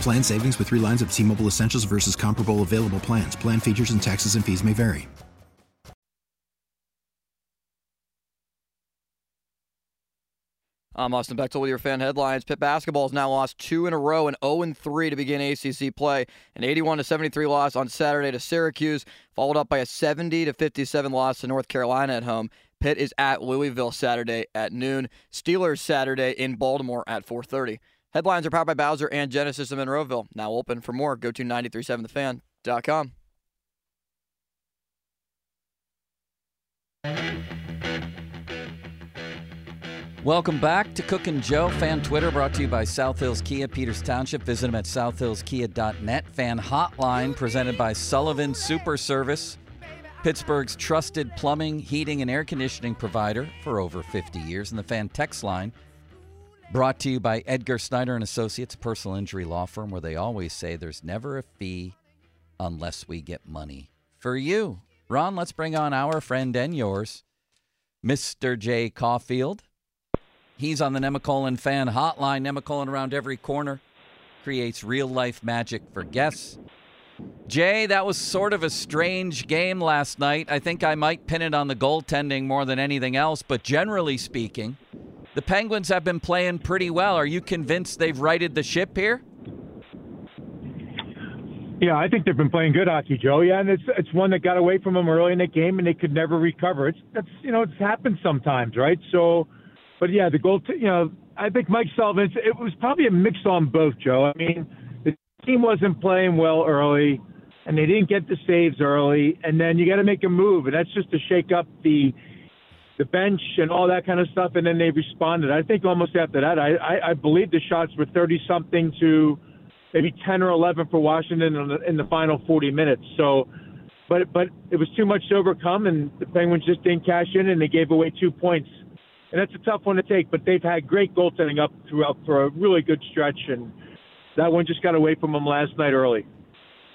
Plan savings with three lines of T Mobile Essentials versus comparable available plans. Plan features and taxes and fees may vary. I'm Austin Bechtel with your fan headlines. Pitt basketball has now lost two in a row oh and 0 3 to begin ACC play. An 81 73 loss on Saturday to Syracuse, followed up by a 70 57 loss to North Carolina at home. Pitt is at Louisville Saturday at noon. Steelers Saturday in Baltimore at 4:30. Headlines are powered by Bowser and Genesis of Monroeville. Now open for more. Go to 937thefan.com. Welcome back to Cook and Joe Fan Twitter, brought to you by South Hills Kia, Peters Township. Visit them at southhillskia.net. Fan Hotline, presented by Sullivan Super Service, Pittsburgh's trusted plumbing, heating, and air conditioning provider for over 50 years. And the Fan Text Line, brought to you by Edgar Snyder and Associates, personal injury law firm, where they always say there's never a fee unless we get money for you. Ron, let's bring on our friend and yours, Mr. Jay Caufield. He's on the Nemacolin fan hotline. Nemacolin around every corner creates real life magic for guests. Jay, that was sort of a strange game last night. I think I might pin it on the goaltending more than anything else, but generally speaking, the Penguins have been playing pretty well. Are you convinced they've righted the ship here? Yeah, I think they've been playing good hockey, Joe. Yeah, and it's it's one that got away from them early in the game, and they could never recover. It's that's you know it's happened sometimes, right? So but yeah, the goal. T- you know, I think Mike Sullivan. It was probably a mix on both, Joe. I mean, the team wasn't playing well early, and they didn't get the saves early, and then you got to make a move, and that's just to shake up the the bench and all that kind of stuff, and then they responded. I think almost after that, I I, I believe the shots were thirty something to maybe ten or eleven for Washington in the, in the final forty minutes. So. But but it was too much to overcome, and the Penguins just didn't cash in, and they gave away two points and that's a tough one to take. But they've had great goaltending up throughout for a really good stretch, and that one just got away from them last night early.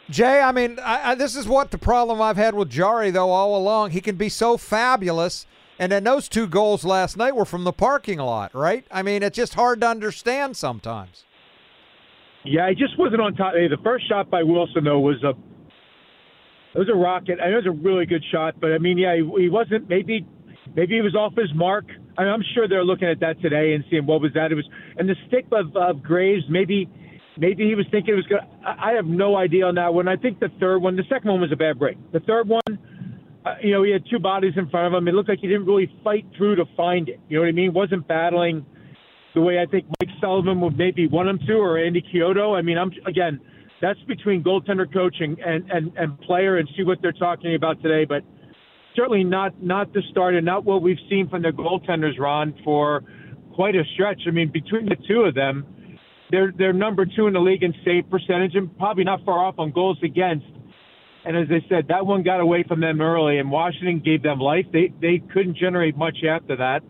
Jay, I mean, I, I, this is what the problem I've had with Jarry, though all along. He can be so fabulous, and then those two goals last night were from the parking lot, right? I mean, it's just hard to understand sometimes. Yeah, he just wasn't on top. Hey, the first shot by Wilson though was a it was a rocket. I know it was a really good shot, but I mean, yeah, he, he wasn't maybe maybe he was off his mark. I am sure they're looking at that today and seeing what was that. It was and the stick of, of Graves. Maybe maybe he was thinking it was good. I have no idea on that one. I think the third one, the second one was a bad break. The third one, uh, you know, he had two bodies in front of him. It looked like he didn't really fight through to find it. You know what I mean? Wasn't battling the way I think Mike Sullivan would maybe want him to, or Andy Chiodo. I mean, I'm again, that's between goaltender coaching and and and player, and see what they're talking about today, but certainly not not the start and not what we've seen from the goaltenders, Ron, for quite a stretch. I mean, between the two of them, they're they're number two in the league in save percentage and probably not far off on goals against. And as I said, that one got away from them early, and Washington gave them life. They they couldn't generate much after that,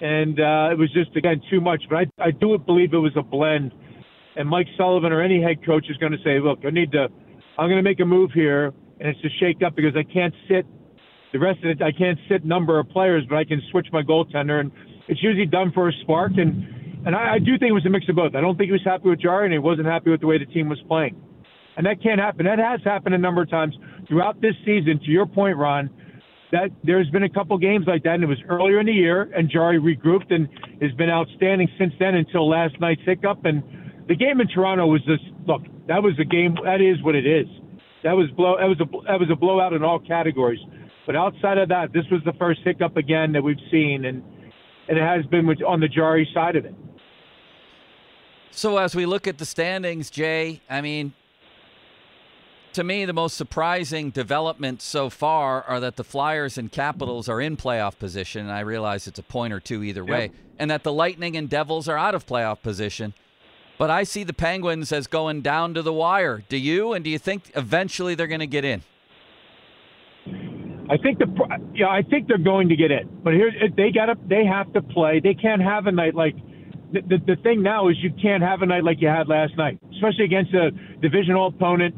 and uh, it was just again too much. But I I do believe it was a blend. And Mike Sullivan or any head coach is going to say, look, I need to, I'm going to make a move here, and it's to shake up because I can't sit the rest of it, I can't sit number of players, but I can switch my goaltender, and it's usually done for a spark. And and I, I do think it was a mix of both. I don't think he was happy with Jarry, and he wasn't happy with the way the team was playing. And that can't happen. That has happened a number of times throughout this season. To your point, Ron, that there's been a couple games like that, and it was earlier in the year, and Jarry regrouped and has been outstanding since then until last night's hiccup. And the game in Toronto was just look. That was a game. That is what it is. That was blow. That was a that was a blowout in all categories. But outside of that, this was the first hiccup again that we've seen, and and it has been with, on the Jarry side of it. So as we look at the standings, Jay, I mean, to me, the most surprising developments so far are that the Flyers and Capitals are in playoff position. And I realize it's a point or two either way, and that the Lightning and Devils are out of playoff position. But I see the Penguins as going down to the wire. Do you? And do you think eventually they're going to get in? I think the yeah, I think they're going to get in. But here they got to they have to play. They can't have a night like the, the, the thing now is you can't have a night like you had last night, especially against a divisional opponent.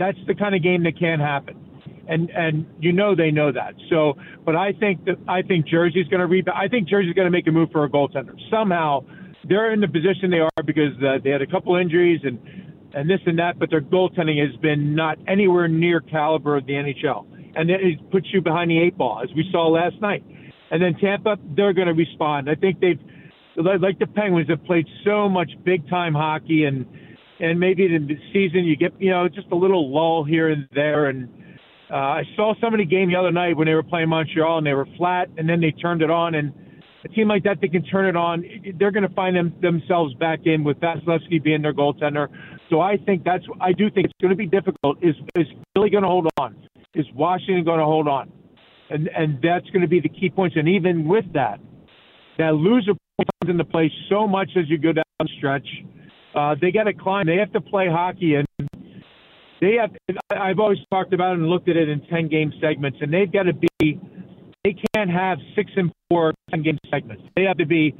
That's the kind of game that can't happen, and and you know they know that. So, but I think that I think Jersey's going to rebound. I think Jersey's going to make a move for a goaltender somehow. They're in the position they are because uh, they had a couple injuries and and this and that, but their goaltending has been not anywhere near caliber of the NHL, and it puts you behind the eight ball as we saw last night. And then Tampa, they're going to respond. I think they've like the Penguins have played so much big time hockey and and maybe in the season you get you know just a little lull here and there. And uh, I saw somebody game the other night when they were playing Montreal and they were flat and then they turned it on. And a team like that they can turn it on. They're going to find them themselves back in with Vasilevskiy being their goaltender. So I think that's I do think it's going to be difficult. Is is Philly going to hold on? Is Washington going to hold on? And and that's going to be the key points. And even with that that loser comes into play so much as you go down the stretch. Uh, they got to climb. They have to play hockey, and they have. I've always talked about it and looked at it in ten game segments, and they've got to be. They can't have six and four 10 game segments. They have to be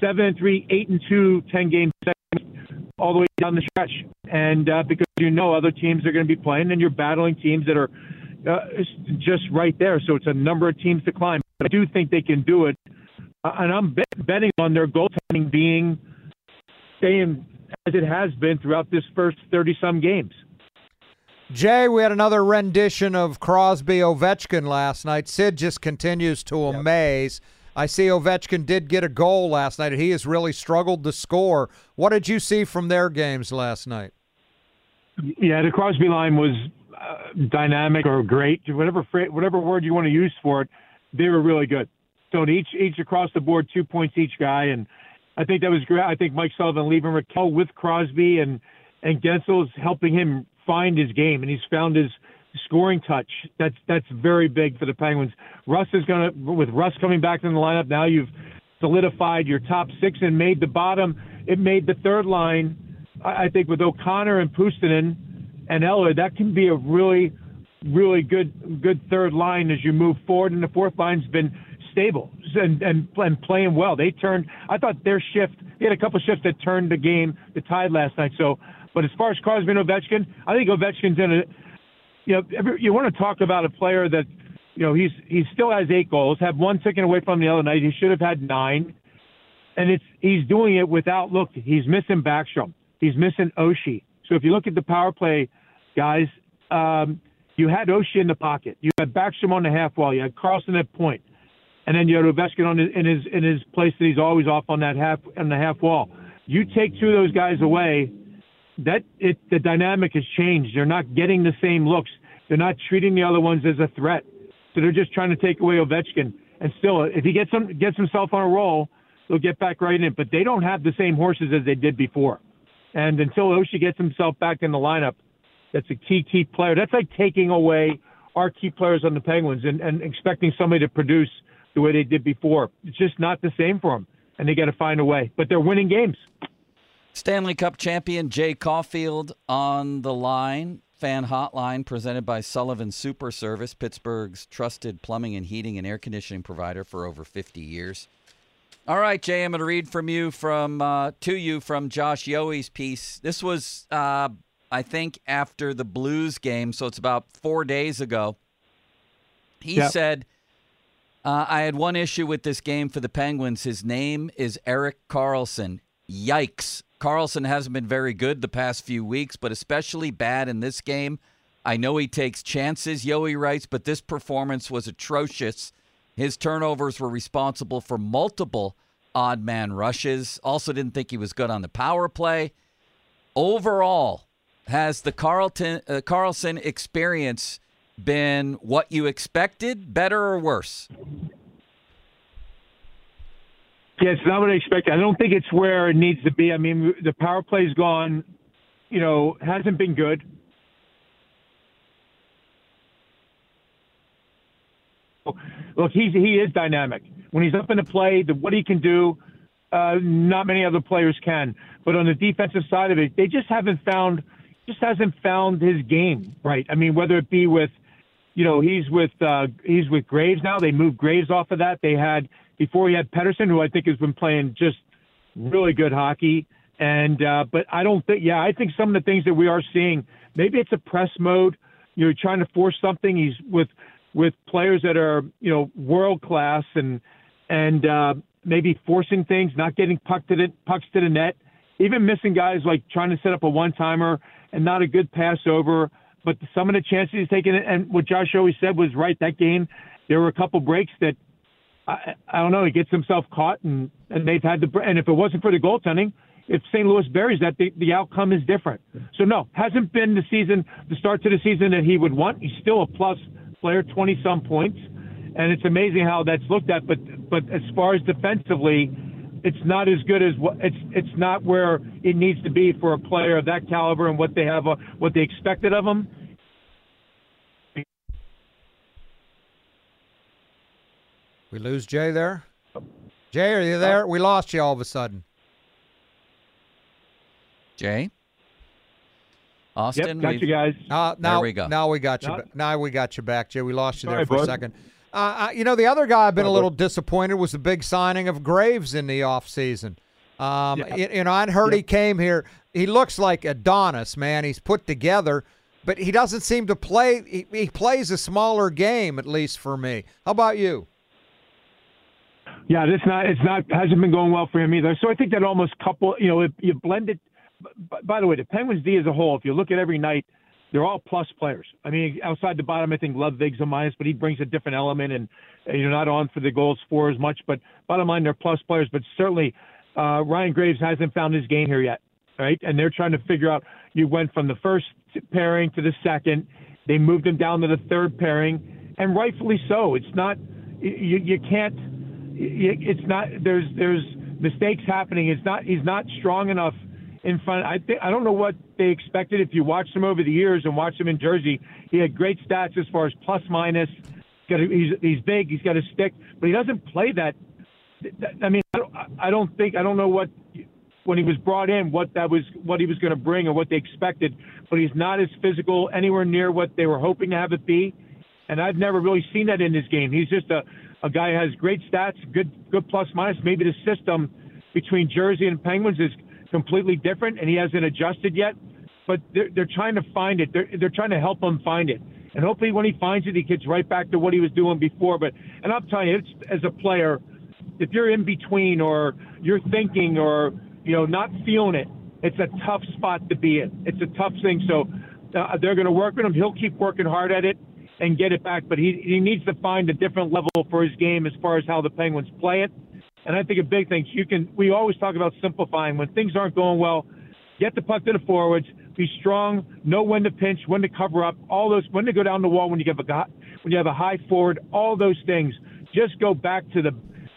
seven and three, eight and two, 10 game segments all the way down the stretch. And uh, because you know other teams are going to be playing, and you're battling teams that are uh, just right there. So it's a number of teams to climb. But I do think they can do it uh, and I'm bet- betting on their goaltending being staying as it has been throughout this first 30 some games. Jay, we had another rendition of Crosby Ovechkin last night. Sid just continues to yep. amaze. I see Ovechkin did get a goal last night, and he has really struggled to score. What did you see from their games last night? Yeah, the Crosby line was uh, dynamic or great, whatever whatever word you want to use for it. They were really good. So each each across the board, two points each guy, and I think that was great. I think Mike Sullivan leaving Rakell with Crosby and and Guentzel is helping him find his game, and he's found his scoring touch. That's that's very big for the Penguins. Rust is gonna with Rust coming back in the lineup now. You've solidified your top six and made the bottom. It made the third line. I, I think with O'Connor and Puustinen and Eller, that can be a really really good good third line as you move forward. And the fourth line's been stable and, and and playing well. They turned. I thought their shift. They had a couple shifts that turned the game, the tide last night. So, but as far as Crosby and Ovechkin, I think Ovechkin's in a. You know, every, you want to talk about a player that, you know, he's he still has eight goals, had one taken away from the other night. He should have had nine, and it's he's doing it without look. He's missing Backstrom. He's missing Oshie. So if you look at the power play, guys, um, you had Oshie in the pocket. You had Backstrom on the half wall. You had Carlson at point and then you have Ovechkin on his, in his in his place that he's always off on that half on the half wall. You take two of those guys away, that it the dynamic has changed. They're not getting the same looks. They're not treating the other ones as a threat. So they're just trying to take away Ovechkin. And still, if he gets some gets himself on a roll, they'll get back right in. But they don't have the same horses as they did before. And until Oshie gets himself back in the lineup, that's a key key player. That's like taking away our key players on the Penguins and, and expecting somebody to produce the way they did before. It's just not the same for them, and they got to find a way. But they're winning games. Stanley Cup champion Jay Caufield on the line. Fan hotline presented by Sullivan Super Service, Pittsburgh's trusted plumbing and heating and air conditioning provider for over 50 years. All right, Jay, I'm going to read from you from uh, to you from Josh Yohe's piece. This was, uh, I think, after the Blues game, so it's about four days ago. He yep. said uh, I had one issue with this game for the Penguins. His name is Erik Karlsson. Yikes. Karlsson hasn't been very good the past few weeks, but especially bad in this game. I know he takes chances, Yohe writes, but this performance was atrocious. His turnovers were responsible for multiple odd man rushes. Also, didn't think he was good on the power play. overall, has the Carlton uh, Karlsson experience been what you expected, better or worse? Yeah, it's not what I expected. I don't think it's where it needs to be. I mean, the power play's gone. You know, hasn't been good. Look, he's he is dynamic. When he's up in the play, the, what he can do, uh, not many other players can. But on the defensive side of it, they just haven't found just hasn't found his game right. I mean, whether it be with, you know, he's with uh, he's with Graves now. They moved Graves off of that. They had before he had Pettersson, who I think has been playing just really good hockey. And uh, but I don't think, yeah, I think some of the things that we are seeing, maybe it's a press mode. You're trying to force something. He's with with players that are you know world class and and uh, maybe forcing things, not getting puck to the pucks to the net, even missing guys like trying to set up a one timer and not a good pass over. But some of the chances he's taking, and what Josh always said was right. That game, there were a couple breaks that I, I don't know. He gets himself caught, and and they've had the and if it wasn't for the goaltending, if St. Louis buries that, the, the outcome is different. So no, hasn't been the season, the start to the season that he would want. He's still a plus player, 20 some points, and it's amazing how that's looked at. But but as far as defensively, it's not as good as what it's it's not where it needs to be for a player of that caliber and what they have uh, what they expected of him. We lose Jay there. Jay, are you there? We lost you all of a sudden. Jay, Austin, Yep, got you guys. Uh, now There we go. Now we got you. Now we got you back, Jay. We lost you there Sorry, for a second. Uh, uh, you know, the other guy I've been a little disappointed was the big signing of Graves in the offseason. Um, Yeah. you, you know, I heard he came here. He looks like Adonis, man. He's put together, but he doesn't seem to play. He, he plays a smaller game, at least for me. How about you? Yeah, it's not it's not hasn't been going well for him either. So I think that almost couple, you know, if you blend it. By the way, the Penguins D as a whole, if you look at every night, they're all plus players. I mean, outside the bottom, I think Ludvig's a minus, but he brings a different element, and you're not on for the goals for as much. But bottom line, they're plus players. But certainly, uh, Ryan Graves hasn't found his game here yet, right? And they're trying to figure out. You went from the first pairing to the second. They moved him down to the third pairing, and rightfully so. It's not you, you can't. It's not. There's there's mistakes happening. It's not. He's not strong enough in front. I think I don't know what they expected. If you watched him over the years and watched him in Jersey, he had great stats as far as plus minus. He's a, he's he's big. He's got a stick, but he doesn't play that. that- I mean, I don't, I don't think I don't know what when he was brought in what that was what he was going to bring or what they expected, but he's not as physical anywhere near what they were hoping to have it be. And I've never really seen that in his game. He's just a, a guy who has great stats, good good plus minus. Maybe the system between Jersey and Penguins is completely different, and he hasn't adjusted yet. But they're, they're trying to find it. They're, they're trying to help him find it. And hopefully, when he finds it, he gets right back to what he was doing before. But and I'm telling you, it's, as a player, if you're in between or you're thinking or you know not feeling it, it's a tough spot to be in. It's a tough thing. So uh, they're going to work with him. He'll keep working hard at it and get it back. But he he needs to find a different level for his game as far as how the Penguins play it. And I think a big thing you can. We always talk about simplifying when things aren't going well. Get the puck to the forwards. Be strong. Know when to pinch, when to cover up. All those when to go down the wall when you have a when you have a high forward. All those things. Just go back to the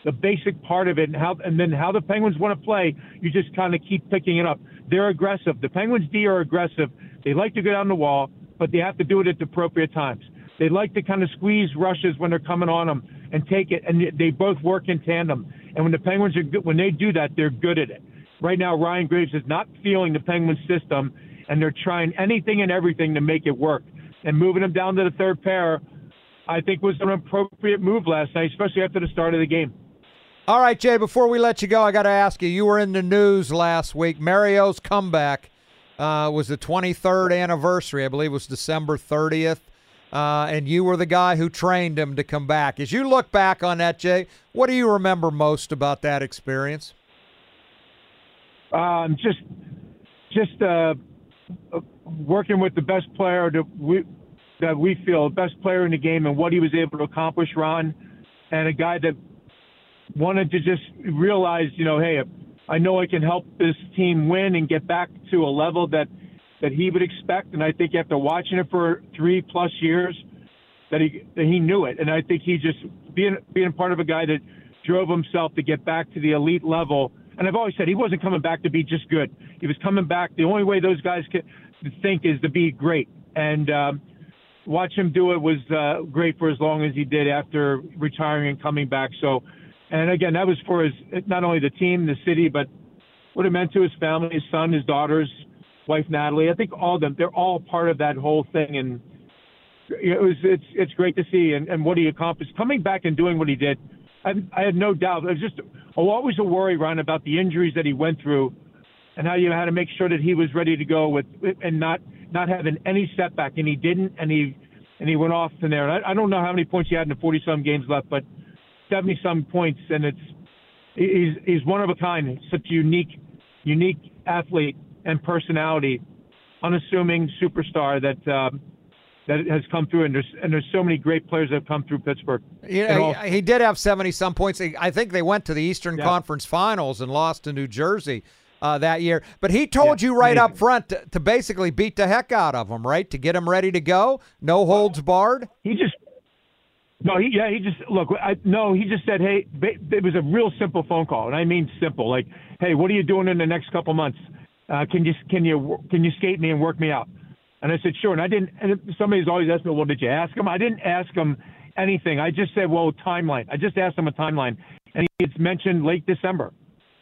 the basic part of it and how and then how the Penguins want to play. You just kind of keep picking it up. They're aggressive. The Penguins D are aggressive. They like to go down the wall, but they have to do it at the appropriate times. They like to kind of squeeze rushes when they're coming on them and take it, and they both work in tandem. And when the Penguins are good, when they do that, they're good at it. Right now, Ryan Graves is not feeling the Penguins system, and they're trying anything and everything to make it work. And moving him down to the third pair, I think was an appropriate move last night, especially after the start of the game. All right, Jay, before we let you go, I got to ask you you were in the news last week. Mario's comeback uh, was the 23rd anniversary, I believe it was December 30th. Uh, and you were the guy who trained him to come back. As you look back on that, Jay, what do you remember most about that experience? Um, just, just uh, working with the best player that we that we feel the best player in the game and what he was able to accomplish, Ron, and a guy that wanted to just realize, you know, hey, I know I can help this team win and get back to a level that that he would expect. And I think after watching it for three plus years, that he that he knew it. And I think he just being being part of a guy that drove himself to get back to the elite level. And I've always said he wasn't coming back to be just good. He was coming back. The only way those guys can think is to be great. And um, watch him do it was uh, great for as long as he did after retiring and coming back. So, and again, that was for his not only the team, the city, but what it meant to his family, his son, his daughters, wife Natalie. I think all of them, they're all part of that whole thing, and it was it's it's great to see and, and what he accomplished coming back and doing what he did. I, I had no doubt. It was just always a worry, Ron, about the injuries that he went through, and how you had to make sure that he was ready to go with and not not having any setback, and he didn't, and he and he went off in there. And I, I don't know how many points he had in the 40 some games left, but 70 some points, and it's he's he's one of a kind, such a unique unique athlete and personality, unassuming superstar that. Um, that has come through, and there's and there's so many great players that have come through Pittsburgh. Yeah, all, he, he, did have seventy some points. I think they went to the Eastern yeah. Conference Finals and lost to New Jersey uh, that year. But he told yeah, you right amazing. up front to, to, basically beat the heck out of them, right? To get them ready to go, no holds barred. He just no, he yeah, he just look. I no, he just said, hey, it was a real simple phone call, and I mean simple. Like, hey, what are you doing in the next couple months? Uh, can you can you can you skate me and work me out? And I said, sure. And I didn't, and somebody's always asked me, well, did you ask him? I didn't ask him anything. I just said, well, timeline. I just asked him a timeline. And it's mentioned late December.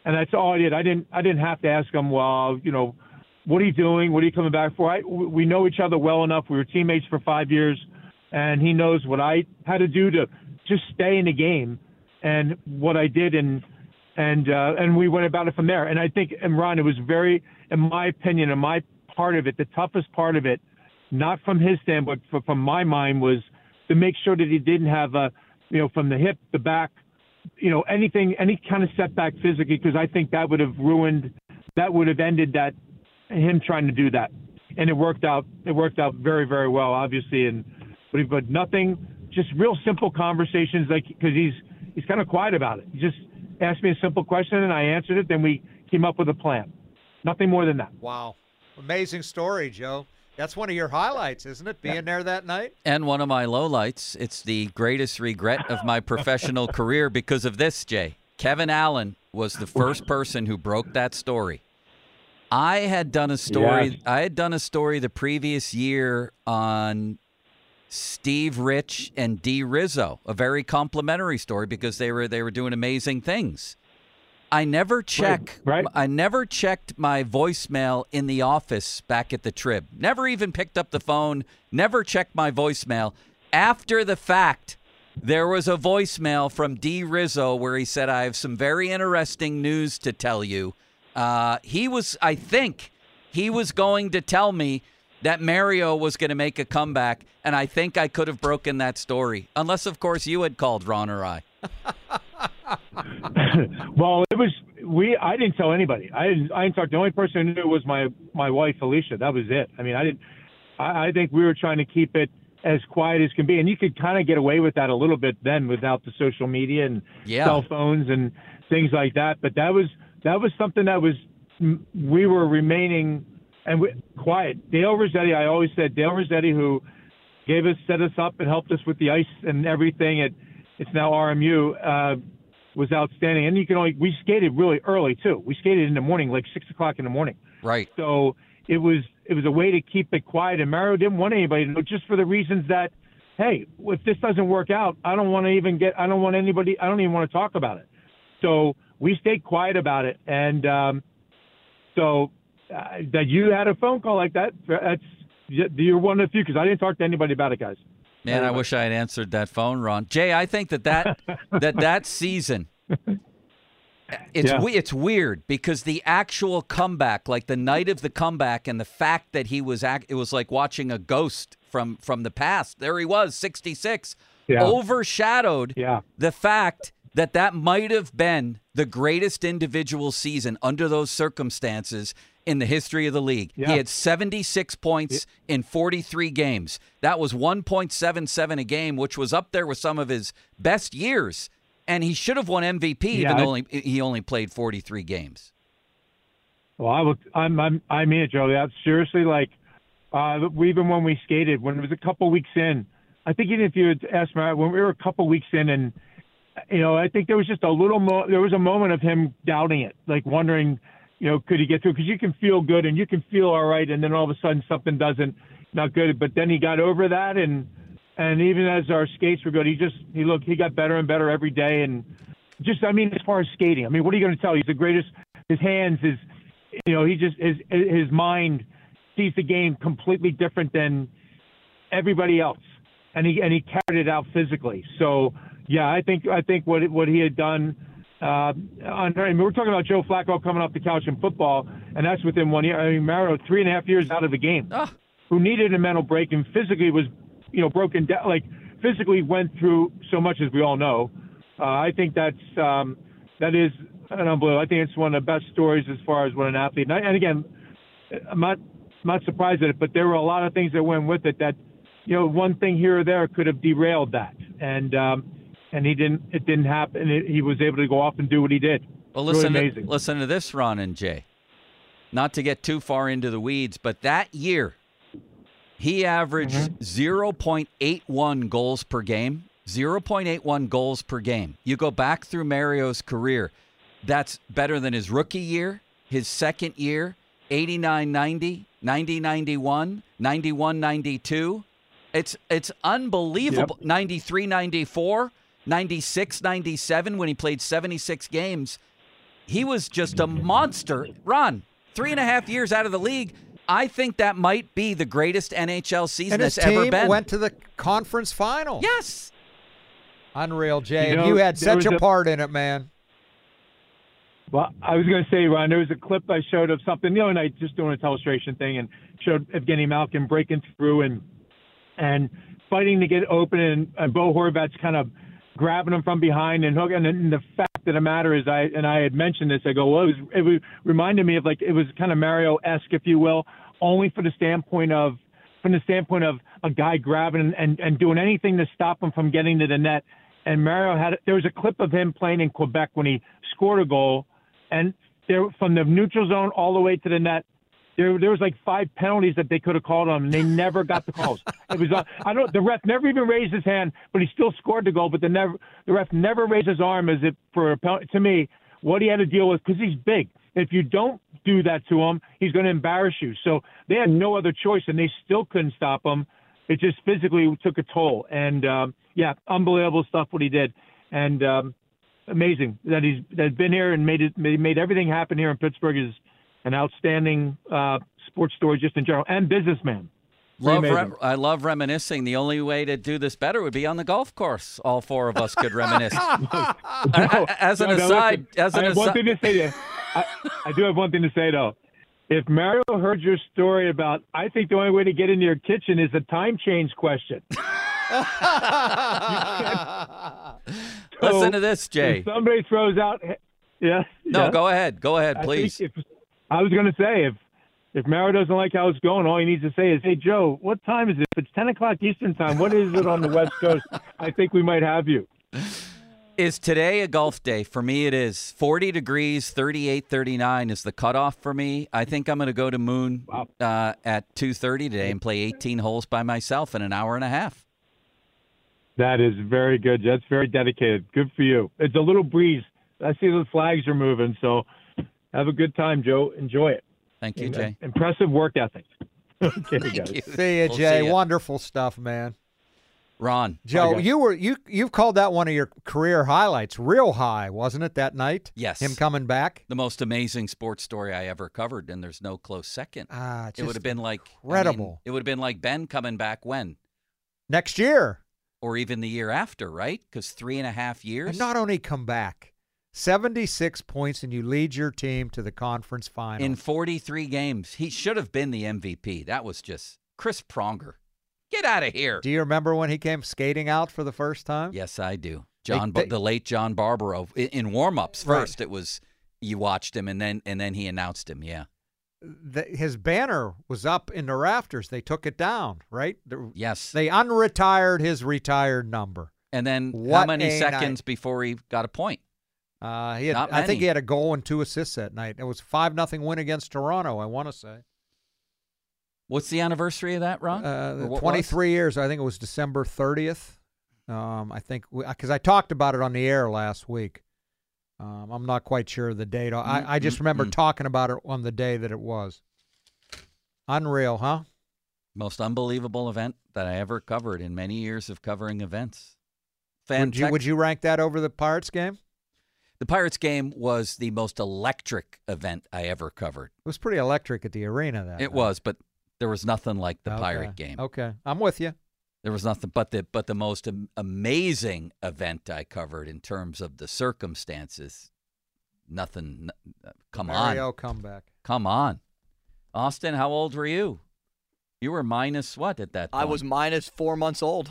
And that's all I did. I didn't, I didn't have to ask him, well, you know, what are you doing? What are you coming back for? I, we know each other well enough. We were teammates for five years, and he knows what I had to do to just stay in the game and what I did. And, and, uh, and we went about it from there. And I think, and Ron, it was very, in my opinion, in my part of it, the toughest part of it, not from his standpoint, but from my mind, was to make sure that he didn't have a, you know, from the hip, the back, you know, anything, any kind of setback physically, because I think that would have ruined, that would have ended that, him trying to do that. And it worked out, it worked out very, very well, obviously. And, but, but nothing, just real simple conversations, like, because he's, he's kind of quiet about it. He just asked me a simple question and I answered it. Then we came up with a plan. Nothing more than that. Wow. Amazing story, Joe. That's one of your highlights, isn't it? Being yeah. there that night? And one of my lowlights. It's the greatest regret of my professional career because of this, Jay. Kevin Allen was the first person who broke that story. I had done a story yes. I had done a story the previous year on Steve Rich and D Rizzo, a very complimentary story because they were they were doing amazing things. I never check. Right, right. I never checked my voicemail in the office back at the Trib. Never even picked up the phone. Never checked my voicemail. After the fact, there was a voicemail from D Rizzo where he said, "I have some very interesting news to tell you." Uh, he was, I think, he was going to tell me that Mario was going to make a comeback, and I think I could have broken that story, unless, of course, you had called Ron or I. well, it was we. I didn't tell anybody. I didn't. I didn't talk. The only person who knew was my my wife Alicia. That was it. I mean, I didn't. I, I think we were trying to keep it as quiet as can be, and you could kind of get away with that a little bit then without the social media and yeah. cell phones and things like that. But that was that was something that was we were remaining and we, quiet. Dale Rossetti. I always said Dale Rossetti, who gave us, set us up, and helped us with the ice and everything. It it's now RMU. Uh, was outstanding, and you can only we skated really early too. We skated in the morning, like six o'clock in the morning. Right. So it was it was a way to keep it quiet. And Mario didn't want anybody to know, just for the reasons that, hey, if this doesn't work out, I don't want to even get, I don't want anybody, I don't even want to talk about it. So we stayed quiet about it, and um, so uh, that you had a phone call like that, that's you're one of the few because I didn't talk to anybody about it, guys. Man, I wish I had answered that phone, Ron. Jay, I think that that that that season it's yeah. we, it's weird because the actual comeback, like the night of the comeback, and the fact that he was act, it was like watching a ghost from from the past. There he was, sixty six, yeah. overshadowed yeah. the fact that that might have been the greatest individual season under those circumstances in the history of the league. Yeah. He had 76 points yeah. in 43 games. That was 1.77 a game, which was up there with some of his best years. And he should have won MVP, yeah, even though only, he only played 43 games. Well, I will. I'm. I'm. I mean it, Joe. That's seriously like, uh, even when we skated, when it was a couple weeks in, I think even if you had asked me when we were a couple weeks in, and you know, I think there was just a little. Mo- there was a moment of him doubting it, like wondering, you know, could he get through? Because you can feel good and you can feel all right, and then all of a sudden something doesn't, not good. But then he got over that, and and even as our skates were good, he just he looked he got better and better every day, and just I mean, as far as skating, I mean, what are you going to tell? He's the greatest. His hands, his you know, he just his his mind sees the game completely different than everybody else, and he and he carried it out physically. So yeah, I think I think what what he had done. Uh, on, I mean, we're talking about Joe Flacco coming off the couch in football, and that's within one year. I mean, Mario three and a half years out of the game, Ah. who needed a mental break and physically was, you know, broken down. Like physically went through so much, as we all know. Uh, I think that's um, that is an unbelievable. I think it's one of the best stories as far as what an athlete. And, I, and again, I'm not not surprised at it, but there were a lot of things that went with it that, you know, one thing here or there could have derailed that, and um, and he didn't. It didn't happen. It, he was able to go off and do what he did. Well, listen, amazing. to, listen to this, Ron and Jay. Not to get too far into the weeds, but that year, he averaged mm-hmm. 0.81 goals per game. 0.81 goals per game. You go back through Mario's career, that's better than his rookie year, his second year, 89 90, 90 91, 91 92. It's it's unbelievable. 93 94, 96 97 when he played 76 games. He was just a monster. Ron, three and a half years out of the league. I think that might be the greatest NHL season And his that's ever been. went to the conference final. yes. Unreal, Jay. You know, you had such a a- part in it, man. Well, I was going to say, Ron, there was a clip I showed of something the other night, just doing a illustration thing, and showed Evgeny Malkin breaking through and and fighting to get open, and, and Bo Horvat's kind of grabbing him from behind and hooking. And, the fact of the matter is, I and I had mentioned this. I go, well, it was it was, reminded me of like it was kind of Mario esque, if you will, only for the standpoint of from the standpoint of a guy grabbing and, and doing anything to stop him from getting to the net. And Mario had there was a clip of him playing in Quebec when he scored a goal, and there from the neutral zone all the way to the net. There, there was like five penalties that they could have called on, and they never got the calls. It was uh, I don't. The ref never even raised his hand, but he still scored the goal. But the never the ref never raised his arm as if for a penalty. To me, what he had to deal with because he's big. If you don't do that to him, he's going to embarrass you. So they had no other choice, and they still couldn't stop him. It just physically took a toll. And um, yeah, unbelievable stuff what he did, and um, amazing that he's that's been here and made it made everything happen here in Pittsburgh is an outstanding uh, sports story just in general and businessman. Love amazing. re- I love reminiscing. The only way to do this better would be on the golf course. All four of us could reminisce. A- a- as an No, no, aside, listen, as an I have one aside, thing to say to you. I, I do have one thing to say though. If Mario heard your story about, I think the only way to get into your kitchen is a time change question. listen So, to this, Jay. If somebody throws out, yeah. No, yeah. go ahead. Go ahead, I please. I was going to say if if Mario doesn't like how it's going, all he needs to say is, "Hey Joe, what time is it? If it's ten o'clock Eastern time, what is it on the West Coast? I think we might have you." Is today a golf day? For me, it is. 40 degrees, 38, 39 is the cutoff for me. I think I'm going to go to Moon Wow. uh, at 2.30 today and play 18 holes by myself in an hour and a half. That is very good. That's very dedicated. Good for you. It's a little breeze. I see the flags are moving, so have a good time, Joe. Enjoy it. Thank you, Jay. Impressive work ethic. okay, Thank guys. you. See you, We'll Jay. see ya. Wonderful stuff, man. Ron. Joe, you were you you've called that one of your career highlights. Real high, wasn't it that night? Yes. Him coming back. The most amazing sports story I ever covered, and there's no close second. Ah, it would have been like I mean, incredible. it would have been like Ben coming back when, next year. or even the year after, right? Because three and a half years. And not only come back, 76 points and you lead your team to the conference final. in 43 games, he should have been the MVP. That was just Chris Pronger. Get out of here. Do you remember when he came skating out for the first time? Yes, I do. John, they- the late John Barbero in, in warm-ups Right. first. It was you watched him, and then and then he announced him. Yeah, The, his banner was up in the rafters. They took it down, right? The- yes. They unretired his retired number. and then how many seconds night. before he got a point? Uh, he had, I think he had a goal and two assists that night. It was five nothing win against Toronto. I want to say What's the anniversary of that, Ron? uh, was? 23 years. I think it was December 30th. Um, I think because I talked about it on the air last week. Um, I'm not quite sure of the date. I, I just remember talking about it on the day that it was. Unreal, huh? Most unbelievable event that I ever covered in many years of covering events. Would you, would you rank that over the Pirates game? The Pirates game was the most electric event I ever covered. It was pretty electric at the arena. That It night. was, but there was nothing like the Okay. Pirate game. Okay, I'm with you. There was nothing but the but the most amazing event I covered in terms of the circumstances. Nothing. n- uh, Come on, Mario comeback. come on, Austin. How old were you? You were minus what at that? Time? I was minus four months old.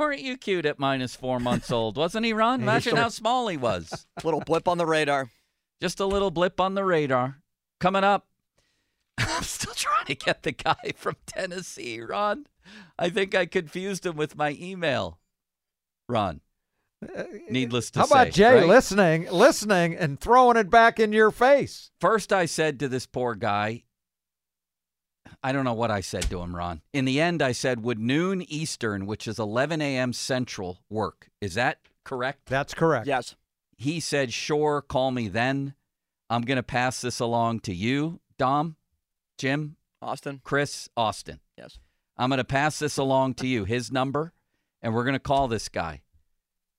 Weren't you cute at minus four months old? Wasn't he, Ron? Imagine how small he was. Little blip on the radar. Just a little blip on the radar. Coming up, I'm still trying to get the guy from Tennessee, Ron. I think I confused him with my email. Ron, uh, needless to How say. How about Jay right? listening, listening, and throwing it back in your face? First, I said to this poor guy, I don't know what I said to him, Ron. In the end, I said, Would noon Eastern, which is 11 a.m. Central, work? Is that correct? That's correct. Yes. He said, Sure, call me then. I'm going to pass this along to you, Dom, Jim, Austin. Chris, Austin. Yes. I'm going to pass this along to you, his number, and we're going to call this guy.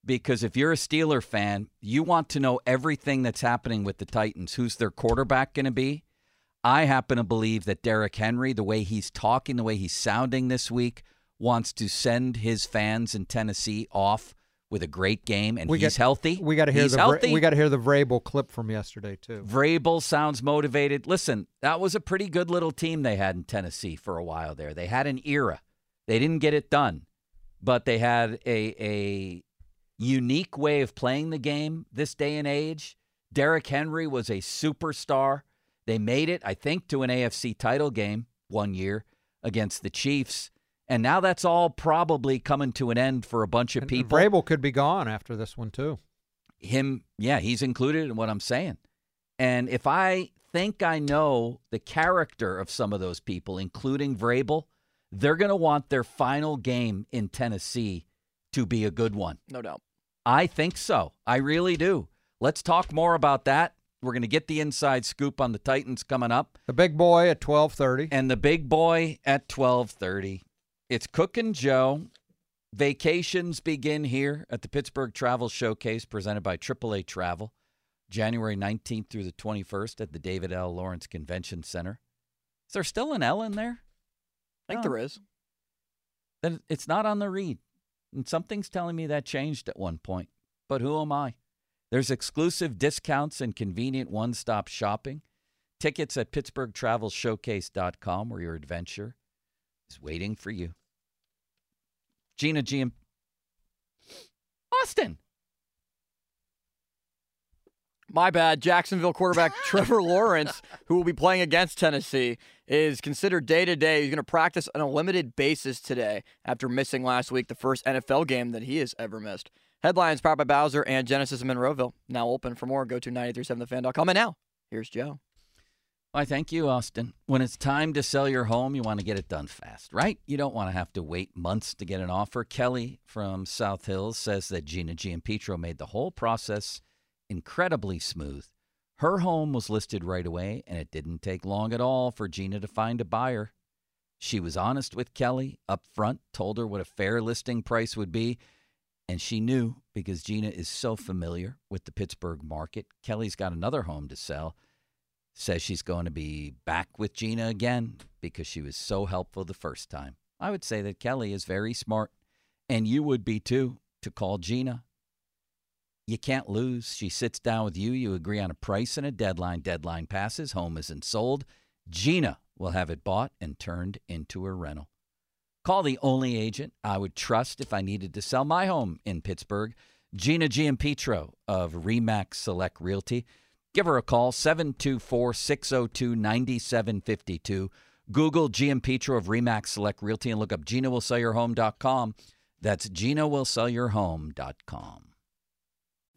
Because if you're a Steeler fan, you want to know everything that's happening with the Titans. Who's their quarterback going to be? I happen to believe that Derrick Henry, the way he's talking, the way he's sounding this week, wants to send his fans in Tennessee off with a great game, and We he's got- healthy. We got to hear he's the healthy. we got to hear the Vrabel clip from yesterday too. Vrabel sounds motivated. Listen, that was a pretty good little team they had in Tennessee for a while there. They had an era. They didn't get it done, but they had a a unique way of playing the game this day and age. Derrick Henry was a superstar. They made it, I think, to an AFC title game one year against the Chiefs. And now that's all probably coming to an end for a bunch of And people Vrabel could be gone after this one too. him, yeah, he's included in what I'm saying. And if I think I know the character of some of those people, including Vrabel, they're going to want their final game in Tennessee to be a good one. No doubt. I think so. I really do. Let's talk more about that. We're going to get the inside scoop on the Titans coming up The big boy at twelve thirty. and the big boy at 12:30. It's Cook and Joe. Vacations begin here at the Pittsburgh Travel Showcase presented by AAA Travel, January 19th through the 21st at the David L. Lawrence Convention Center. Is there still an L in there? I think No. there is. Then it's not on the read. And something's telling me that changed at one point. But who am I? There's exclusive discounts and convenient one-stop shopping. Tickets at PittsburghTravelShowcase.com where your adventure is waiting for you. Gina G and Austin. My bad. Jacksonville quarterback Trevor Lawrence, who will be playing against Tennessee, is considered day to day. He's going to practice on a limited basis today after missing last week the first NFL game that he has ever missed. Headlines powered by Bowser and Genesis of Monroeville. Now open for more. Go to 937thefan.com. And now, here's Joe. Why, thank you, Austin. When it's time to sell your home, you want to get it done fast, right? You don't want to have to wait months to get an offer. Kelly from South Hills says that Gina Giampetro made the whole process incredibly smooth. Her home was listed right away, and it didn't take long at all for Gina to find a buyer. She was honest with Kelly up front, told her what a fair listing price would be, and she knew because Gina is so familiar with the Pittsburgh market. Kelly's got another home to sell says she's going to be back with Gina again because she was so helpful the first time. I would say that Kelly is very smart, and you would be too, to call Gina. You can't lose. She sits down with you, you agree on a price and a deadline. Deadline passes, home isn't sold. Gina will have it bought and turned into a rental. Call the only agent I would trust if I needed to sell my home in Pittsburgh, Gina Giampetro of Remax Select Realty. Give her a call, 724 602 9752. Google Giampetro of Remax Select Realty and look up GinaWillSellYourHome.com. That's GinaWillSellYourHome.com.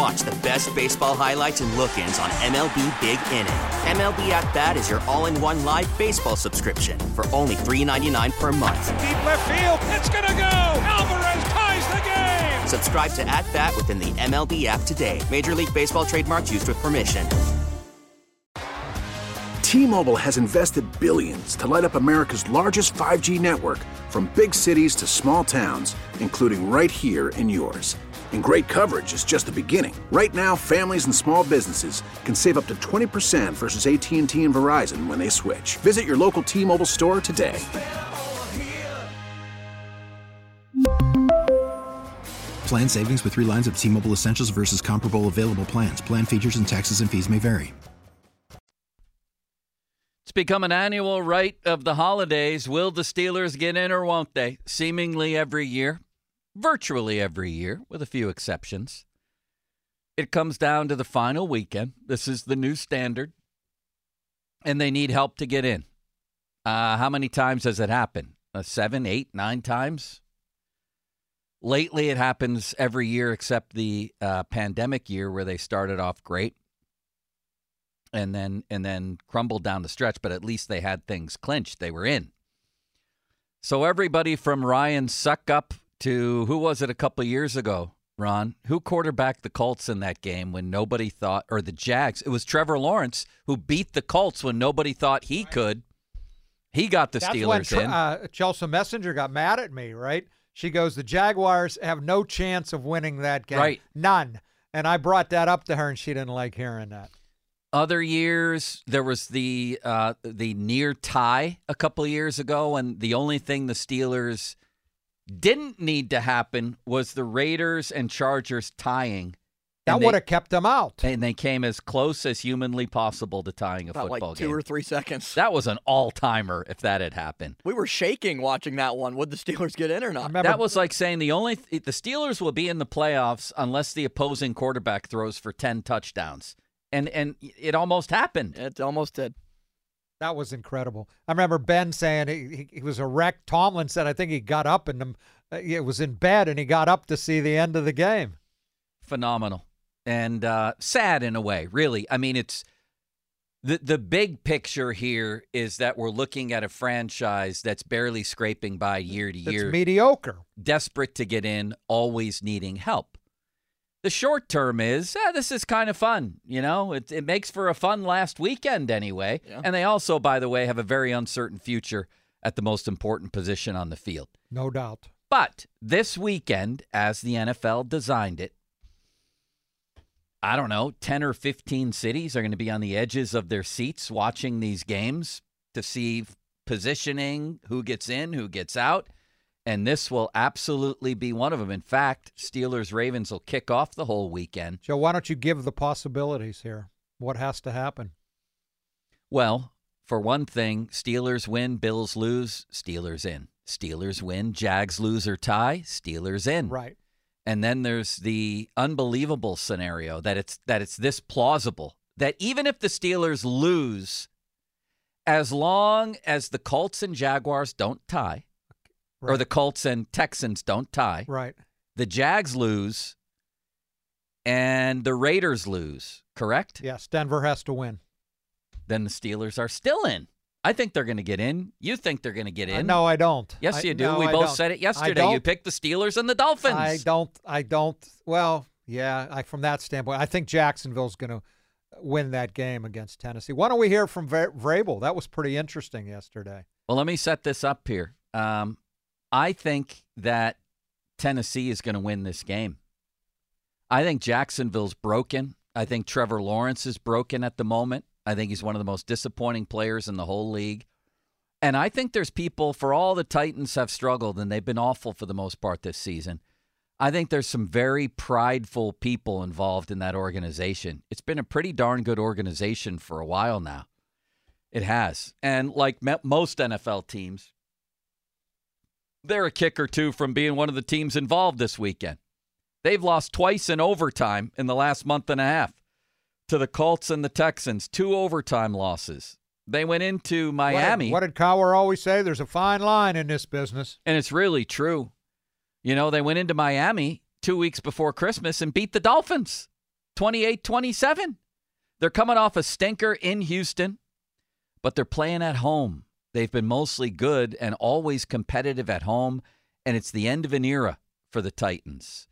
And watch the best baseball highlights and look ins on MLB Big Inning. MLB At Bat is your all in one live baseball subscription for only $3.99 per month. Deep left field, it's going to go. Alvarez ties the game. Subscribe to At Bat within the MLB app today. Major League Baseball trademarks used with permission. T-Mobile has invested billions to light up America's largest 5G network from big cities to small towns, including right here in yours. And great coverage is just the beginning. Right now, families and small businesses can save up to 20% versus AT&T and Verizon when they switch. Visit your local T-Mobile store today. Plan savings with three lines of T Mobile Essentials versus comparable available plans. Plan features and taxes and fees may vary. It's become an annual rite of the holidays. Will the Steelers get in or won't they? Seemingly every year, virtually every year, with a few exceptions. It comes down to the final weekend. This is the new standard, and they need help to get in. Uh, how many times has it happened? Uh, seven, eight, nine times? Lately, it happens every year except the uh, pandemic year where they started off great and then and then crumbled down the stretch. But at least they had things clinched; they were in. So everybody from Ryan Succop to who was it a couple of years ago, Ron? Who quarterbacked the Colts in that game when nobody thought, or the Jags? It was Trevor Lawrence who beat the Colts when nobody thought he could. He got the That's Steelers when in. Uh, Chelsea Messenger got mad at me, right? She goes, the Jaguars have no chance of winning that game. Right. None. And I brought that up to her, and she didn't like hearing that. Other years, there was the uh, the near tie a couple of years ago, and the only thing the Steelers didn't need to happen was the Raiders and Chargers tying. That would have kept them out. And they came as close as humanly possible to tying a About football like two game. or three seconds. that was an all timer if that had happened. we were shaking watching that one. Would the Steelers get in or not? remember That was like saying the only the Steelers will be in the playoffs unless the opposing quarterback throws for ten touchdowns, and and it almost happened. It almost did. That was incredible. I remember Ben saying he, he, was a wreck. Tomlin said, I think he got up and um, uh, it was in bed and he got up to see the end of the game. phenomenal and uh, sad in a way. Really, I mean, it's the the big picture here is that we're looking at a franchise that's barely scraping by year to It's year, mediocre. desperate to get in, always needing help. The short term is eh, this is kind of fun, you know. It it makes for a fun last weekend anyway, Yeah. and they also, by the way, have a very uncertain future at the most important position on the field. No doubt. But this weekend, as the NFL designed it, I don't know, 10 or 15 cities are going to be on the edges of their seats watching these games to see positioning, who gets in, who gets out. And this will absolutely be one of them. In fact, Steelers Ravens will kick off the whole weekend. Joe, why don't you give the possibilities here? What has to happen? Well, for one thing, Steelers win, Bills lose, Steelers in. Steelers win, Jags lose or tie, Steelers in. Right. And then there's the unbelievable scenario that it's that it's this plausible that even if the Steelers lose, as long as the Colts and Jaguars don't tie, or the Colts and Texans don't tie, Right. the Jags lose, and the Raiders lose, correct? Yes, Denver has to win. Then the Steelers are still in. I think they're going to get in. You think they're going to get Uh, in? no, I don't. Yes, I- you do. no, we I both don't. said it yesterday. You picked the Steelers and the Dolphins. I don't. I don't. Well, yeah. I, from that standpoint, I think Jacksonville's going to win that game against Tennessee. Why don't we hear from Vrabel? That was pretty interesting yesterday. Well, let me set this up here. Um, I think that Tennessee is going to win this game. I think Jacksonville's broken. I think Trevor Lawrence is broken at the moment. I think he's one of the most disappointing players in the whole league. And I think there's people, for all the Titans have struggled, and they've been awful for the most part this season. I think there's some very prideful people involved in that organization. It's been a pretty darn good organization for a while now. It has. And like most NFL teams, they're a kick or two from being one of the teams involved this weekend. They've lost twice in overtime in the last month and a half to the Colts and the Texans, two overtime losses. They went into Miami. What did, what did Cowher always say? There's a fine line in this business. And it's really true. You know, they went into Miami two weeks before Christmas and beat the Dolphins 28 27. They're coming off a stinker in Houston, but they're playing at home. They've been mostly good and always competitive at home, and it's the end of an era for the Titans.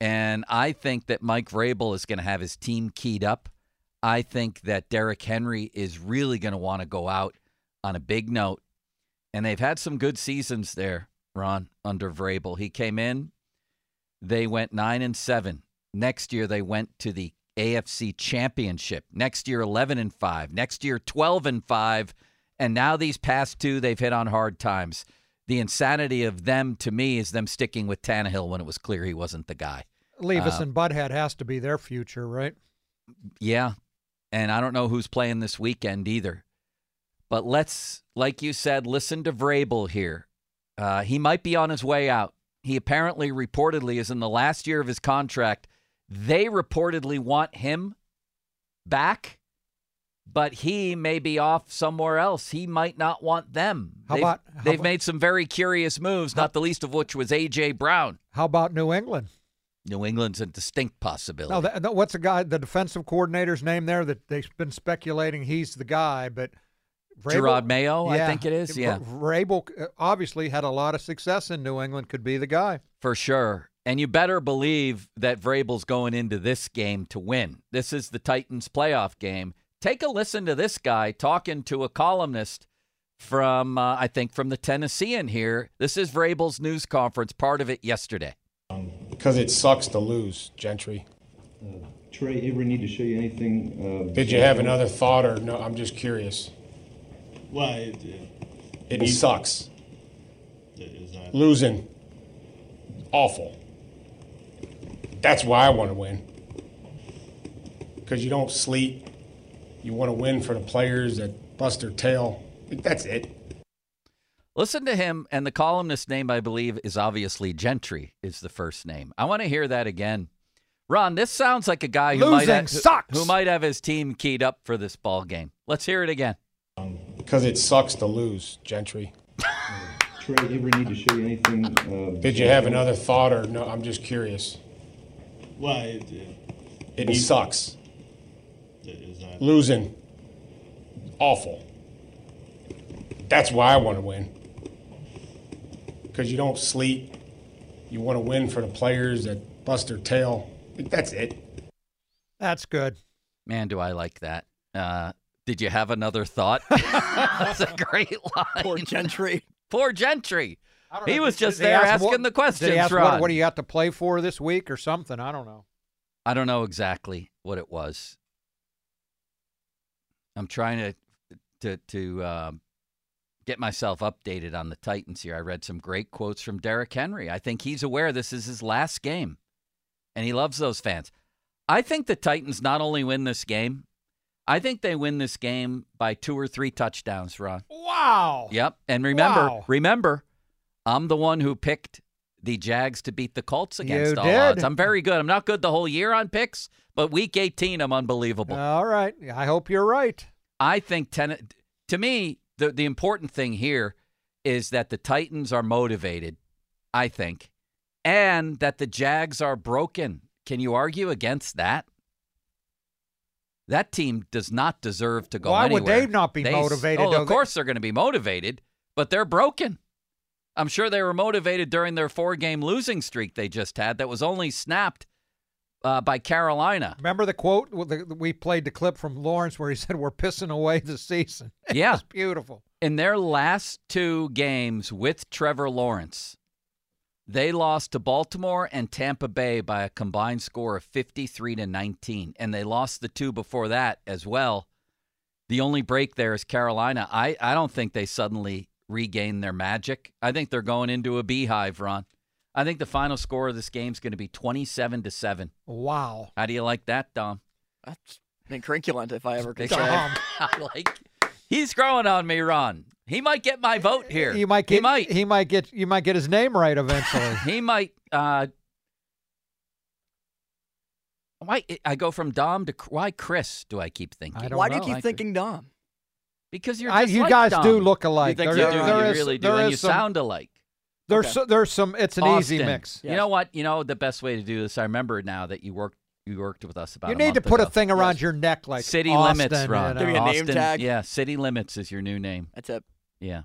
And I think that Mike Vrabel is going to have his team keyed up. I think that Derrick Henry is really going to want to go out on a big note. And they've had some good seasons there, Ron, under Vrabel. He came in, they went 9 and 7. Next year they went to the AFC Championship. Next year 11 and 5. Next year 12 and 5. And now these past two they've hit on hard times. The insanity of them to me is them sticking with Tannehill when it was clear he wasn't the guy. Levis uh, and Butthead has to be their future, right? Yeah. And I don't know who's playing this weekend either. But let's, like you said, listen to Vrabel here. Uh, he might be on his way out. He apparently, reportedly, is in the last year of his contract. They reportedly want him back, but he may be off somewhere else. He might not want them. How they've, about how they've about, made some very curious moves, how, not the least of which was A.J. Brown. How about New England? New England's a distinct possibility. No, that, what's the guy, the defensive coordinator's name there that they've been speculating he's the guy, but Vrabel, Jerod Mayo, yeah, I think it is. Yeah, Vrabel uh, obviously had a lot of success in New England. Could be the guy for sure. And you better believe that Vrabel's going into this game to win. This is the Titans' playoff game. Take a listen to this guy talking to a columnist from, uh, I think, from the Tennessean here. This is Vrabel's news conference, part of it yesterday. Because it sucks to lose, Gentry. Uh, Trey, ever need to show you anything? Uh, Did you have another thought, or no? I'm just curious. Well, it, it, it sucks. Losing, awful. That's why I want to win. Because you don't sleep. You want to win for the players that bust their tail. That's it. Listen to him, and the columnist's name, I believe, is obviously Gentry, is the first name. I want to hear that again. Ron, this sounds like a guy who Losing might have, sucks. who might have his team keyed up for this ball game. Let's hear it again. Because it sucks to lose, Gentry. Trey, ever need to show you anything? Uh, Did you have another thought, or no? I'm just curious. Well, it, it, it sucks. Losing, awful. That's why I want to win. Because you don't sleep. You want to win for the players that bust their tail. That's it. That's good. Man, do I like that. Uh, did you have another thought? That's a great line. Poor Gentry. Poor Gentry. He know, was just there ask asking what- the questions, ask Ron. what, what do you have to play for this week or something? I don't know. I don't know exactly what it was. I'm trying to to to um, get myself updated on the Titans here. I read some great quotes from Derrick Henry. I think he's aware this is his last game, and he loves those fans. I think the Titans not only win this game, I think they win this game by two or three touchdowns. Ron. Wow. Yep. And remember, Wow. remember, I'm the one who picked the Jags to beat the Colts against all did. odds. I'm very good. I'm not good the whole year on picks, but week 18, I'm unbelievable. All right. I hope you're right. I think ten, to me, the the important thing here is that the Titans are motivated, I think, and that the Jags are broken. Can you argue against that? That team does not deserve to go Why would they not be s- motivated, Oh, of course they're going to be motivated, but they're broken. I'm sure they were motivated during their four-game losing streak they just had that was only snapped uh, by Carolina. Remember the quote? We played the clip from Lawrence where he said, We're pissing away the season. It Yeah. was beautiful. in their last two games with Trevor Lawrence, They lost to Baltimore and Tampa Bay by a combined score of 53 to 19, and they lost the two before that as well. The only break there is Carolina. I, I don't think they suddenly regain their magic. I think they're going into a beehive, Ron. I think the final score of this game is going to be 27 to 7. Wow. How do you like that, Dom? That's incrinculant if I ever could say. Dom. I like He's growing on me, Ron. He might get my vote here. You might get. He might. He might get. You might get his name right eventually. He might. Uh, why I go from Dom to why Chris? Do I keep thinking? I don't Why do you keep I thinking Dom? Because you're I- you like guys Dom. do look alike. You think There- you do? there you is- really do, and you some- sound alike. There's Okay. so, there's some. It's an easy Austin. mix. You know what? You know the best way to do this. I remember now that you worked. You worked with us about. You a need to month put a thing around your neck like City Austin, limits, you uh, know. Give me a name Austin, tag. Yeah, city limits is your new name. That's it. Yeah.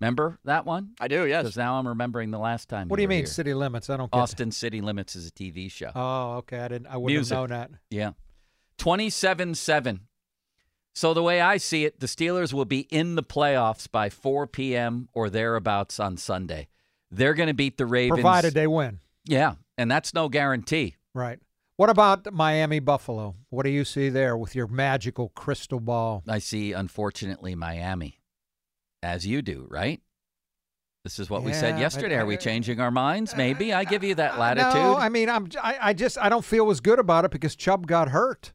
Remember that one? I do. Yes. Because now I'm remembering the last time. What do you were mean here. city limits? I don't get. Austin City Limits is a TV show. Oh, okay. I didn't. I wouldn't Music. have known that. Yeah. 27 7. So, the way I see it, the Steelers will be in the playoffs by 4 p.m. or thereabouts on Sunday. They're going to beat the Ravens. Provided they win. Yeah. And that's no guarantee. Right. What about Miami Buffalo? What do you see there with your magical crystal ball? I see, unfortunately, Miami, as you do, right? This is what we said yesterday. I- Are we changing our minds? Maybe. I give you that Uh, latitude. No, I mean, I'm. I, I just I don't feel as good about it because Chubb got hurt.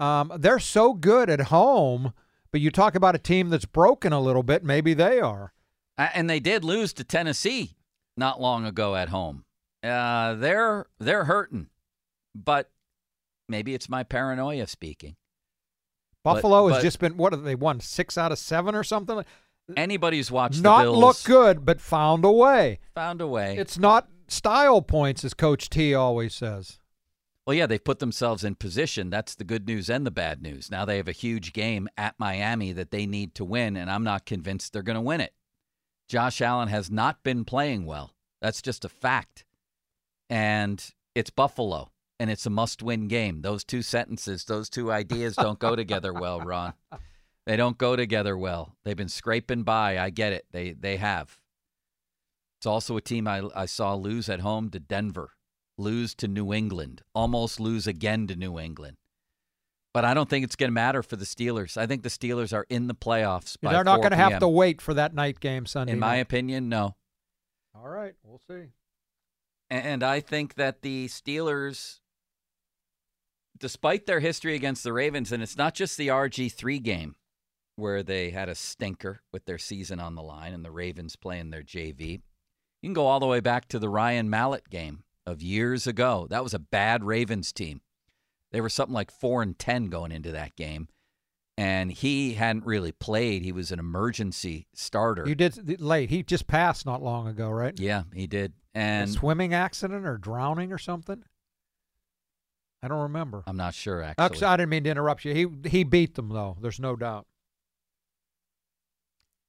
Um, they're so good at home, but you talk about a team that's broken a little bit. Maybe they are. And they did lose to Tennessee not long ago at home. Uh, they're they're hurting, but maybe it's my paranoia speaking. But- Buffalo has but just been what have they won six out of seven or something? Anybody who's watched Not the Bills look good, but found a way. found a way. It's not style points, as Coach T always says. Well, yeah, they've put themselves in position. That's the good news and the bad news. Now they have a huge game at Miami that they need to win, and I'm not convinced they're going to win it. Josh Allen has not been playing well. That's just a fact. And it's Buffalo, and it's a must win game. Those two sentences, those two ideas don't go together well, Ron. They don't go together well. They've been scraping by. I get it. They they have. It's also a team I, I saw lose at home to Denver, lose to New England, almost lose again to New England. But I don't think it's going to matter for the Steelers. I think the Steelers are in the playoffs. By They're not going to have to wait for that night game Sunday. In my night. opinion, no. All right, we'll see. And I think that the Steelers, despite their history against the Ravens, and it's not just the RG3 game where they had a stinker with their season on the line and the Ravens playing their JV. You can go all the way back to the Ryan Mallett game of years ago. That was a bad Ravens team. They were something like 4 and 10 going into that game. And he hadn't really played. He was an emergency starter. You did late. He just passed not long ago, right? Yeah, he did. A And swimming accident or drowning or something. I don't remember. I'm not sure, Actually, actually. I didn't mean to interrupt you. He he beat them though. There's no doubt.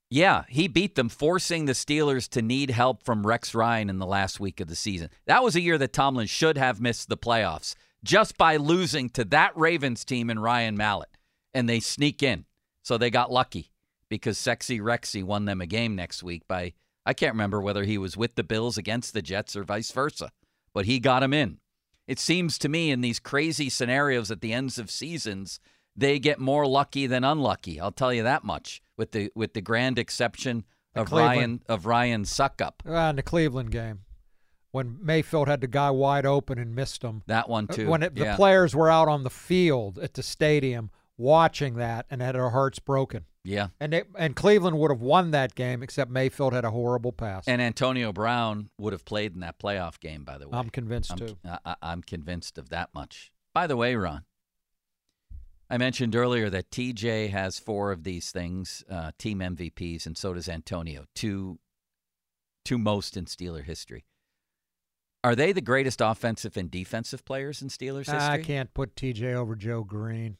Yeah, he beat them, forcing the Steelers to need help from Rex Ryan in the last week of the season. That was a year that Tomlin should have missed the playoffs just by losing to that Ravens team and Ryan Mallett. And they sneak in. So they got lucky because Sexy Rexy won them a game next week by, I can't remember whether he was with the Bills against the Jets or vice versa, but he got him in. It seems to me in these crazy scenarios at the ends of seasons, they get more lucky than unlucky. I'll tell you that much. With the with the grand exception The of Cleveland. Ryan of Ryan Succop. Uh, in the Cleveland game, when Mayfield had the guy wide open and missed him. That one too. When it, the yeah. players were out on the field at the stadium watching that and had their hearts broken. Yeah. And they, and Cleveland would have won that game except Mayfield had a horrible pass. And Antonio Brown would have played in that playoff game, by the way. I'm convinced I'm, too. I, I- I'm convinced of that much. By the way, Ron, I mentioned earlier that TJ has four of these things, uh, team MVPs, and so does Antonio, two, two most in Steeler history. Are they the greatest offensive and defensive players in Steelers history? I can't put TJ over Joe Greene.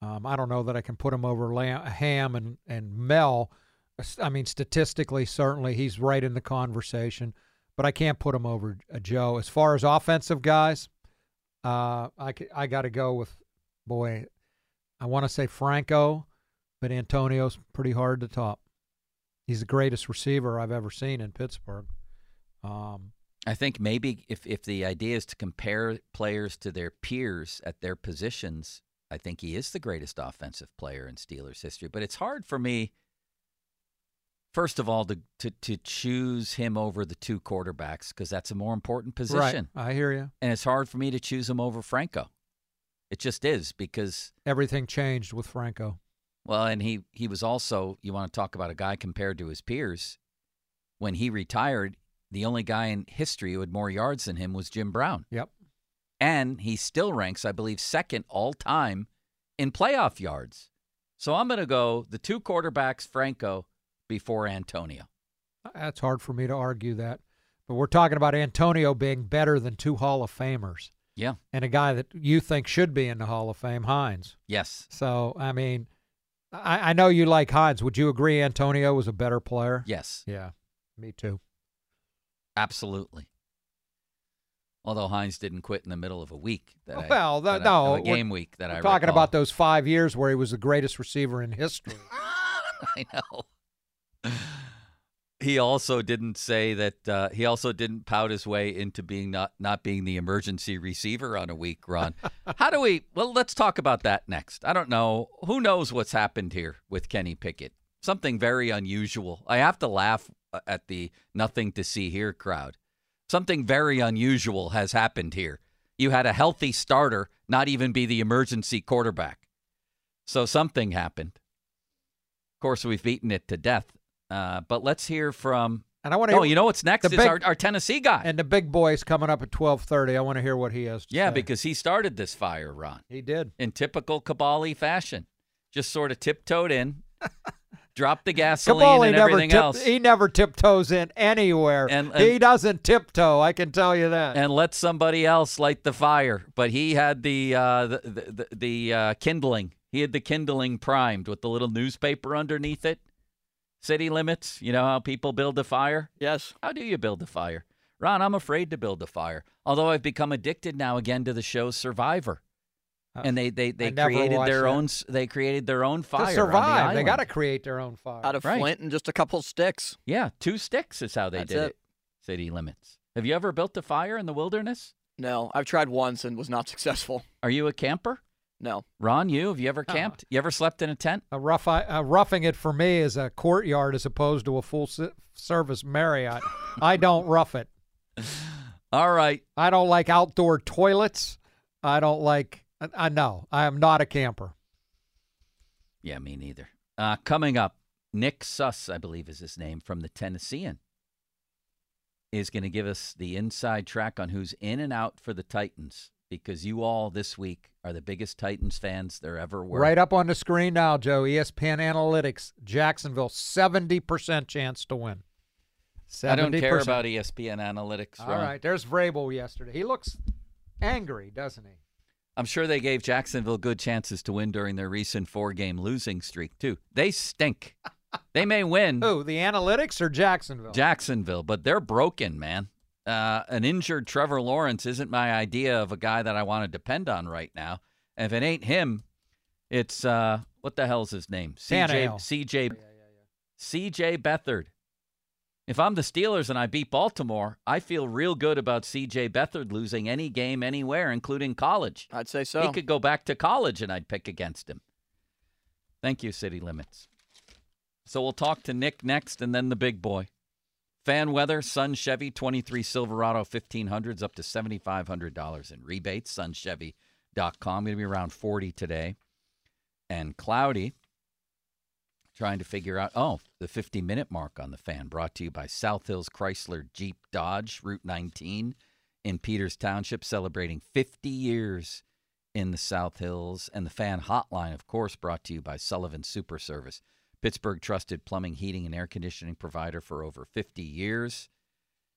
Um, I don't know that I can put him over Lam- Ham and, and Mel. I mean, statistically, certainly he's right in the conversation, but I can't put him over uh, Joe. As far as offensive guys, uh, I, c- I got to go with, boy, I want to say Franco, but Antonio's pretty hard to top. He's the greatest receiver I've ever seen in Pittsburgh. Um, I think maybe if if the idea is to compare players to their peers at their positions, I think he is the greatest offensive player in Steelers history. But it's hard for me, first of all, to to, to choose him over the two quarterbacks because that's a more important position. Right. I hear you. And it's hard for me to choose him over Franco. It just is because everything changed with Franco. Well, and he he was also you want to talk about a guy compared to his peers. When he retired, the only guy in history who had more yards than him was Jim Brown. Yep. And he still ranks, I believe, second all time in playoff yards. So I'm going to go the two quarterbacks, Franco, before Antonio. That's hard for me to argue that. But we're talking about Antonio being better than two Hall of Famers. Yeah. And a guy that you think should be in the Hall of Fame, Hines. Yes. So, I mean, I, I know you like Hines. Would you agree Antonio was a better player? Yes. Yeah, me too. Absolutely. Although Hines didn't quit in the middle of a week. That well, I, that no, I, game week that I remember. talking recall. about those five years where he was the greatest receiver in history. I know. He also didn't say that. Uh, he also didn't pout his way into being not not being the emergency receiver on a week run. How do we? Well, let's talk about that next. I don't know. Who knows what's happened here with Kenny Pickett? Something very unusual. I have to laugh uh, at the nothing to see here crowd. Something very unusual has happened here. You had a healthy starter not even be the emergency quarterback. So something happened. Of course, we've beaten it to death. Uh, but let's hear from. And I want to. Oh, you know what's next is big- our, our Tennessee guy. And the big boy's coming up at twelve thirty. I want to hear what he has. To yeah, say. because he started this fire, Ron, he did. in typical Cabali fashion. Just sort of tiptoed in, dropped the gasoline Cabali and everything tip, else, He never tiptoes in anywhere. And- he doesn't tiptoe. I can tell you that. and let somebody else light the fire. But he had the uh, the, the, the uh, kindling. He had the kindling primed with the little newspaper underneath it. City limits. You know how people build a fire. Yes. How do you build a fire? Ron, I'm afraid to build a fire. Although I've become addicted now again to the show Survivor. and they they, they Uh, I never created their that. own s- they created their own fire to on the survive, they got to create their own fire. Out of Right. flint and just a couple sticks. Yeah, two sticks is how they That's did it. it. City limits. Have you ever built a fire in the wilderness? No, I've tried once and was not successful. Are you a camper? No. Ron, you have you ever Uh-uh. camped? You ever slept in a tent? A rough, a roughing it for me is a courtyard as opposed to a full service Marriott. I don't rough it. All right. I don't like outdoor toilets. I don't like. I, I know I am not a camper. Yeah, me neither. Uh, coming up, Nick Suss, I believe is his name, from the Tennessean, is going to give us the inside track on who's in and out for the Titans because you all this week are the biggest Titans fans there ever were. Right up on the screen now, Joe. ESPN Analytics. Jacksonville, seventy percent chance to win. 70%. I don't care about ESPN analytics. All Ron. right, there's Vrabel yesterday. He looks angry, doesn't he? I'm sure they gave Jacksonville good chances to win during their recent four-game losing streak too. They stink. they may win. Who? The analytics or Jacksonville? Jacksonville, but they're broken, man. Uh, an injured Trevor Lawrence isn't my idea of a guy that I want to depend on right now. And if it ain't him, it's uh, what the hell's his name? CJ Tannehill. CJ CJ Beathard. If I'm the Steelers and I beat Baltimore, I feel real good about CJ Beathard losing any game anywhere, including college. I'd say so. He could go back to college and I'd pick against him. Thank you, City Limits. So we'll talk to Nick next and then the big boy. Fan weather, Sun Chevy 23 Silverado 1500s up to $7,500 in rebates. SunChevy.com. Going to be around 40 today. And cloudy. Trying to figure out, oh, the 50 minute mark on the fan brought to you by South Hills Chrysler Jeep Dodge, Route 19 in Peters Township, celebrating 50 years in the South Hills. And the fan hotline, of course, brought to you by Sullivan Super Service, Pittsburgh trusted plumbing, heating, and air conditioning provider for over 50 years.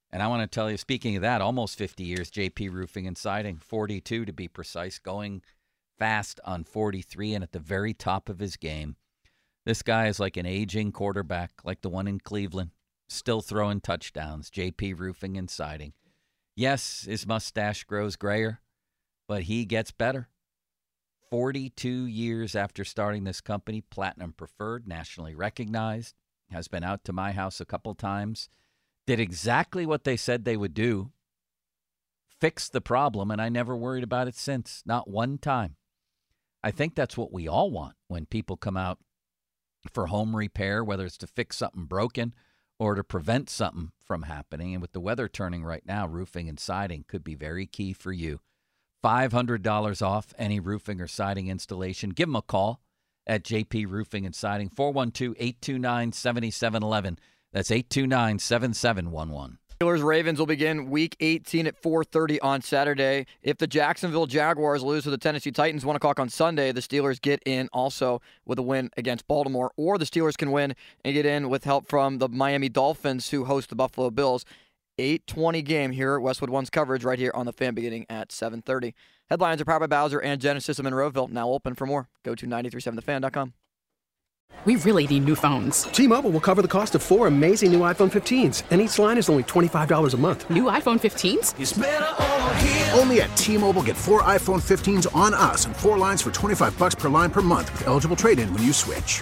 And I want to tell you, speaking of that, almost 50 years, JP Roofing and Siding, 42 to be precise, going fast on 43 and at the very top of his game. This guy is like an aging quarterback, like the one in Cleveland, still throwing touchdowns. JP Roofing and Siding. Yes, his mustache grows grayer, but he gets better. 42 years after starting this company, platinum preferred, nationally recognized, has been out to my house a couple times, did exactly what they said they would do, fixed the problem, and I never worried about it since. Not one time. I think that's what we all want when people come out for home repair, whether it's to fix something broken or to prevent something from happening. And with the weather turning right now, roofing and siding could be very key for you. $500 off any roofing or siding installation. Give them a call at JP Roofing and Siding, 412 829 7711. That's 829 7711. Steelers Ravens will begin week 18 at 4:30 on Saturday. If the Jacksonville Jaguars lose to the Tennessee Titans 1 o'clock on Sunday, the Steelers get in also with a win against Baltimore, or the Steelers can win and get in with help from the Miami Dolphins who host the Buffalo Bills. 8:20 game here at Westwood One's coverage right here on the fan beginning at 7:30. Headlines are powered by Bowser and Genesis of Monroeville. Now open for more. Go to 937thefan.com. We really need new phones. T-Mobile will cover the cost of four amazing new iPhone 15s, and each line is only $25 a month. New iPhone 15s? Only at T-Mobile get four iPhone 15s on us and four lines for 25 bucks per line per month with eligible trade-in when you switch.